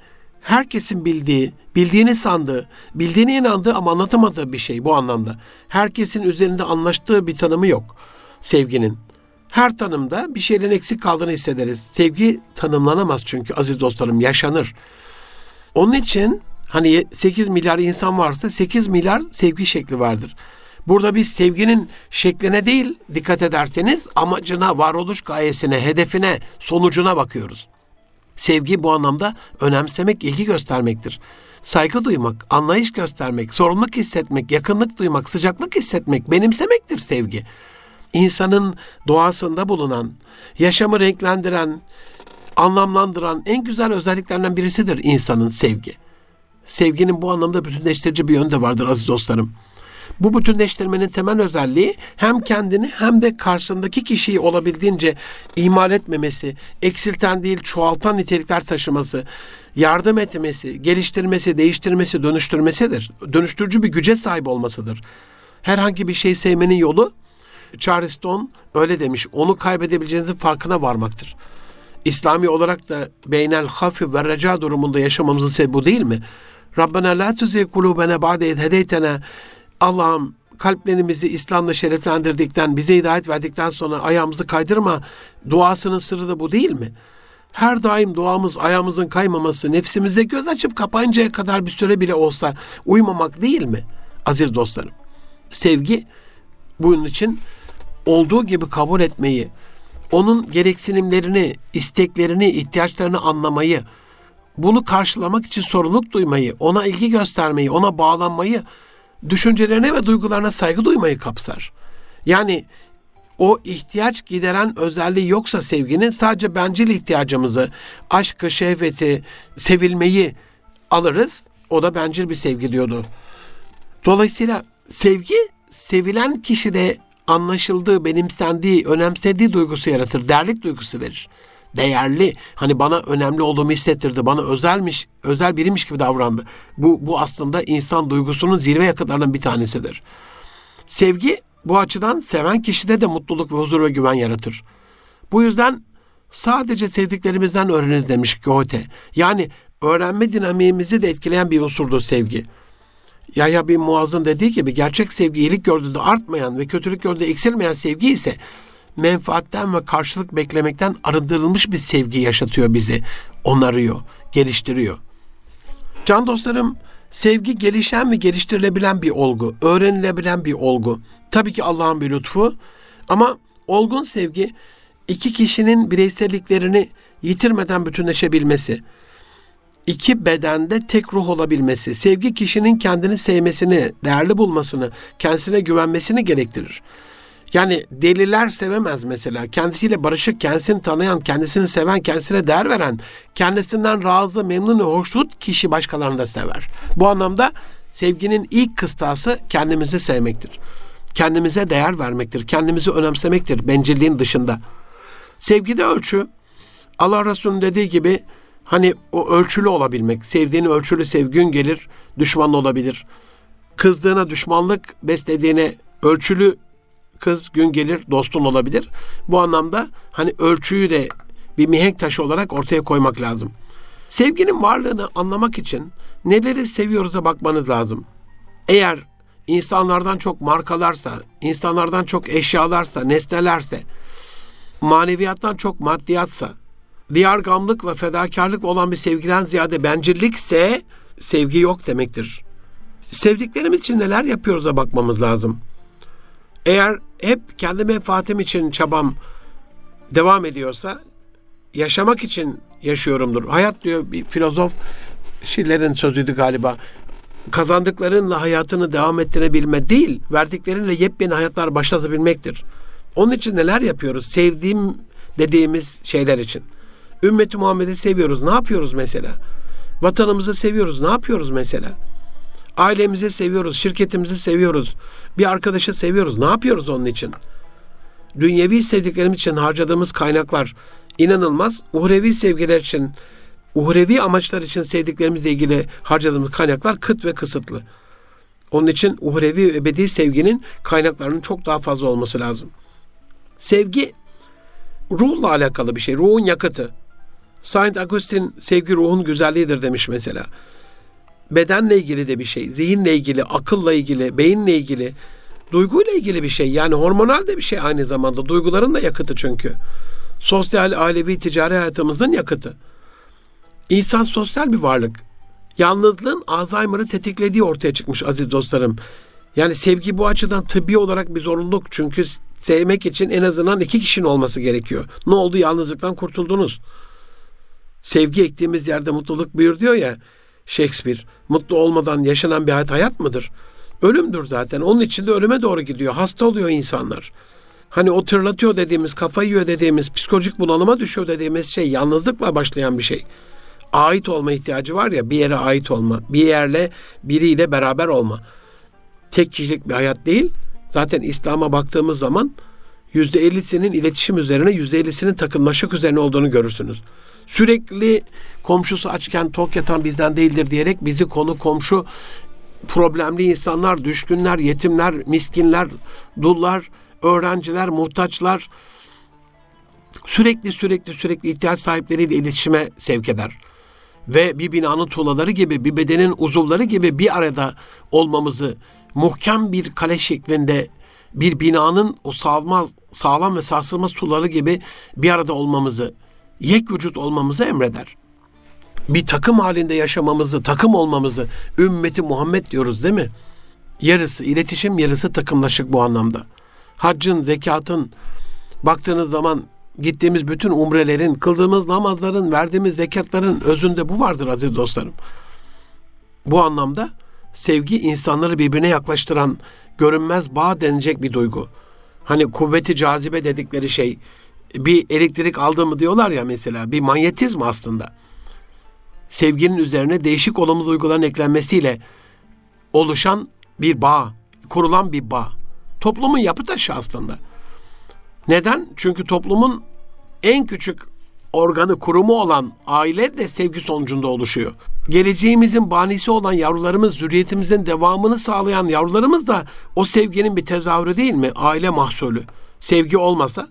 herkesin bildiği, bildiğini sandığı, bildiğine inandığı ama anlatamadığı bir şey bu anlamda. Herkesin üzerinde anlaştığı bir tanımı yok sevginin. Her tanımda bir şeylerin eksik kaldığını hissederiz. Sevgi tanımlanamaz çünkü aziz dostlarım yaşanır. Onun için hani 8 milyar insan varsa 8 milyar sevgi şekli vardır. Burada biz sevginin şekline değil dikkat ederseniz amacına, varoluş gayesine, hedefine, sonucuna bakıyoruz. Sevgi bu anlamda önemsemek, ilgi göstermektir. Saygı duymak, anlayış göstermek, sorumluluk hissetmek, yakınlık duymak, sıcaklık hissetmek, benimsemektir sevgi. İnsanın doğasında bulunan, yaşamı renklendiren, anlamlandıran en güzel özelliklerinden birisidir insanın sevgi. Sevginin bu anlamda bütünleştirici bir yönü de vardır aziz dostlarım. Bu bütünleştirmenin temel özelliği hem kendini hem de karşısındaki kişiyi olabildiğince ihmal etmemesi, eksilten değil çoğaltan nitelikler taşıması, yardım etmesi, geliştirmesi, değiştirmesi, dönüştürmesidir. Dönüştürücü bir güce sahip olmasıdır. Herhangi bir şey sevmenin yolu Charles Stone öyle demiş. Onu kaybedebileceğinizin farkına varmaktır. İslami olarak da beynel hafif ve reca durumunda yaşamamızın sebebi bu değil mi? Rabbena la tuzigh kulubena ba'de id hedeytena Allah'ım kalplerimizi İslam'la şereflendirdikten, bize hidayet verdikten sonra ayağımızı kaydırma duasının sırrı da bu değil mi? Her daim duamız ayağımızın kaymaması, nefsimize göz açıp kapayıncaya kadar bir süre bile olsa uymamak değil mi? Aziz dostlarım, sevgi bunun için olduğu gibi kabul etmeyi, onun gereksinimlerini, isteklerini, ihtiyaçlarını anlamayı, bunu karşılamak için sorumluluk duymayı, ona ilgi göstermeyi, ona bağlanmayı, düşüncelerine ve duygularına saygı duymayı kapsar. Yani o ihtiyaç gideren özelliği yoksa sevginin sadece bencil ihtiyacımızı, aşkı, şehveti, sevilmeyi alırız. O da bencil bir sevgi diyordu. Dolayısıyla sevgi sevilen kişide anlaşıldığı, benimsendiği, önemsediği duygusu yaratır. Değerlik duygusu verir. Değerli, hani bana önemli olduğumu hissettirdi, bana özelmiş, özel biriymiş gibi davrandı. Bu, bu aslında insan duygusunun zirve yakıtlarından bir tanesidir. Sevgi bu açıdan seven kişide de mutluluk ve huzur ve güven yaratır. Bu yüzden sadece sevdiklerimizden öğreniriz demiş Goethe. Yani öğrenme dinamiğimizi de etkileyen bir unsurdur sevgi. Yahya bin Muaz'ın dediği gibi gerçek sevgi iyilik gördüğünde artmayan ve kötülük gördüğünde eksilmeyen sevgi ise menfaatten ve karşılık beklemekten arındırılmış bir sevgi yaşatıyor bizi. Onarıyor, geliştiriyor. Can dostlarım, sevgi gelişen ve geliştirilebilen bir olgu, öğrenilebilen bir olgu. Tabii ki Allah'ın bir lütfu ama olgun sevgi iki kişinin bireyselliklerini yitirmeden bütünleşebilmesi, iki bedende tek ruh olabilmesi, sevgi kişinin kendini sevmesini, değerli bulmasını, kendisine güvenmesini gerektirir. Yani deliler sevemez mesela. Kendisiyle barışık, kendisini tanıyan, kendisini seven, kendisine değer veren, kendisinden razı, memnun ve hoşnut kişi başkalarını da sever. Bu anlamda sevginin ilk kıstası kendimizi sevmektir. Kendimize değer vermektir. Kendimizi önemsemektir bencilliğin dışında. Sevgide ölçü Allah Resulü'nün dediği gibi Hani o ölçülü olabilmek, sevdiğini ölçülü sevgin gelir, düşman olabilir. Kızdığına düşmanlık, beslediğine ölçülü kız gün gelir, dostun olabilir. Bu anlamda hani ölçüyü de bir mihenk taşı olarak ortaya koymak lazım. Sevginin varlığını anlamak için neleri seviyoruz'a bakmanız lazım. Eğer insanlardan çok markalarsa, insanlardan çok eşyalarsa, nesnelerse, maneviyattan çok maddiyatsa, diyargamlıkla, fedakarlıkla olan bir sevgiden ziyade bencillikse sevgi yok demektir. Sevdiklerimiz için neler yapıyoruz'a bakmamız lazım. Eğer hep kendi menfaatim için çabam devam ediyorsa yaşamak için yaşıyorumdur. Hayat diyor bir filozof Schiller'in sözüydü galiba. Kazandıklarınla hayatını devam ettirebilme değil, verdiklerinle yepyeni hayatlar başlatabilmektir. Onun için neler yapıyoruz? Sevdiğim dediğimiz şeyler için. Ümmeti Muhammed'i seviyoruz. Ne yapıyoruz mesela? Vatanımızı seviyoruz. Ne yapıyoruz mesela? Ailemizi seviyoruz, şirketimizi seviyoruz. Bir arkadaşı seviyoruz. Ne yapıyoruz onun için? Dünyevi sevdiklerimiz için harcadığımız kaynaklar inanılmaz. Uhrevi sevgiler için, uhrevi amaçlar için sevdiklerimizle ilgili harcadığımız kaynaklar kıt ve kısıtlı. Onun için uhrevi ve ebedi sevginin kaynaklarının çok daha fazla olması lazım. Sevgi ruhla alakalı bir şey. Ruhun yakıtı. Saint Augustine sevgi ruhun güzelliğidir demiş mesela. Bedenle ilgili de bir şey, zihinle ilgili, akılla ilgili, beyinle ilgili, duyguyla ilgili bir şey. Yani hormonal de bir şey aynı zamanda. Duyguların da yakıtı çünkü. Sosyal, ailevi, ticari hayatımızın yakıtı. İnsan sosyal bir varlık. Yalnızlığın Alzheimer'ı tetiklediği ortaya çıkmış aziz dostlarım. Yani sevgi bu açıdan tıbbi olarak bir zorunluluk. Çünkü sevmek için en azından iki kişinin olması gerekiyor. Ne oldu? Yalnızlıktan kurtuldunuz. Sevgi ektiğimiz yerde mutluluk buyur diyor ya Shakespeare. Mutlu olmadan yaşanan bir hayat mıdır? Ölümdür zaten. Onun için de ölüme doğru gidiyor. Hasta oluyor insanlar. Hani o tırlatıyor dediğimiz, kafayı yiyor dediğimiz, psikolojik bunalıma düşüyor dediğimiz şey yalnızlıkla başlayan bir şey. Ait olma ihtiyacı var ya, bir yere ait olma, bir yerle, biriyle beraber olma. Tek kişilik bir hayat değil. Zaten İslam'a baktığımız zaman yüzde ellisinin iletişim üzerine, yüzde ellisinin takılmaşık üzerine olduğunu görürsünüz. Sürekli komşusu açken tok yatan bizden değildir diyerek bizi konu komşu problemli insanlar, düşkünler, yetimler, miskinler, dullar, öğrenciler, muhtaçlar sürekli sürekli sürekli ihtiyaç sahipleriyle iletişime sevk eder. Ve bir binanın tuğlaları gibi, bir bedenin uzuvları gibi bir arada olmamızı muhkem bir kale şeklinde bir binanın o sağlam, sağlam ve sarsılmaz tuğlaları gibi bir arada olmamızı, yek vücut olmamızı emreder. Bir takım halinde yaşamamızı, takım olmamızı ümmeti Muhammed diyoruz değil mi? Yarısı iletişim, yarısı takımlaşık bu anlamda. Haccın, zekatın, baktığınız zaman gittiğimiz bütün umrelerin, kıldığımız namazların, verdiğimiz zekatların özünde bu vardır aziz dostlarım. Bu anlamda sevgi insanları birbirine yaklaştıran görünmez bağ denilecek bir duygu. Hani kuvveti cazibe dedikleri şey bir elektrik aldı mı diyorlar ya mesela bir manyetizm aslında. Sevginin üzerine değişik olumlu duyguların eklenmesiyle oluşan bir bağ, kurulan bir bağ. Toplumun yapı taşı aslında. Neden? Çünkü toplumun en küçük organı, kurumu olan aile de sevgi sonucunda oluşuyor. Geleceğimizin banisi olan yavrularımız, zürriyetimizin devamını sağlayan yavrularımız da o sevginin bir tezahürü değil mi? Aile mahsulü. Sevgi olmasa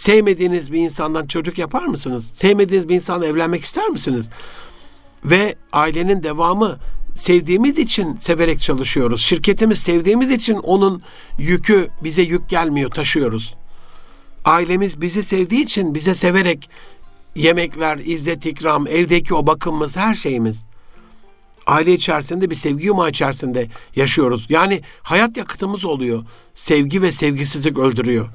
sevmediğiniz bir insandan çocuk yapar mısınız? Sevmediğiniz bir insanla evlenmek ister misiniz? Ve ailenin devamı sevdiğimiz için severek çalışıyoruz. Şirketimiz sevdiğimiz için onun yükü bize yük gelmiyor, taşıyoruz. Ailemiz bizi sevdiği için bize severek yemekler, izzet, ikram, evdeki o bakımımız, her şeyimiz. Aile içerisinde bir sevgi yumağı içerisinde yaşıyoruz. Yani hayat yakıtımız oluyor. Sevgi ve sevgisizlik öldürüyor.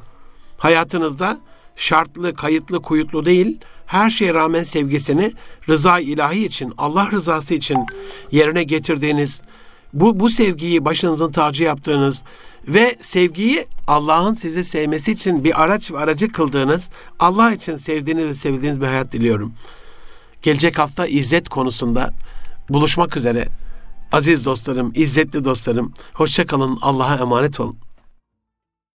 Hayatınızda şartlı, kayıtlı, kuyutlu değil, her şeye rağmen sevgisini rıza ilahi için, Allah rızası için yerine getirdiğiniz, bu, bu sevgiyi başınızın tacı yaptığınız ve sevgiyi Allah'ın sizi sevmesi için bir araç ve aracı kıldığınız, Allah için sevdiğiniz ve sevdiğiniz bir hayat diliyorum. Gelecek hafta izzet konusunda buluşmak üzere. Aziz dostlarım, izzetli dostlarım, hoşçakalın, Allah'a emanet olun.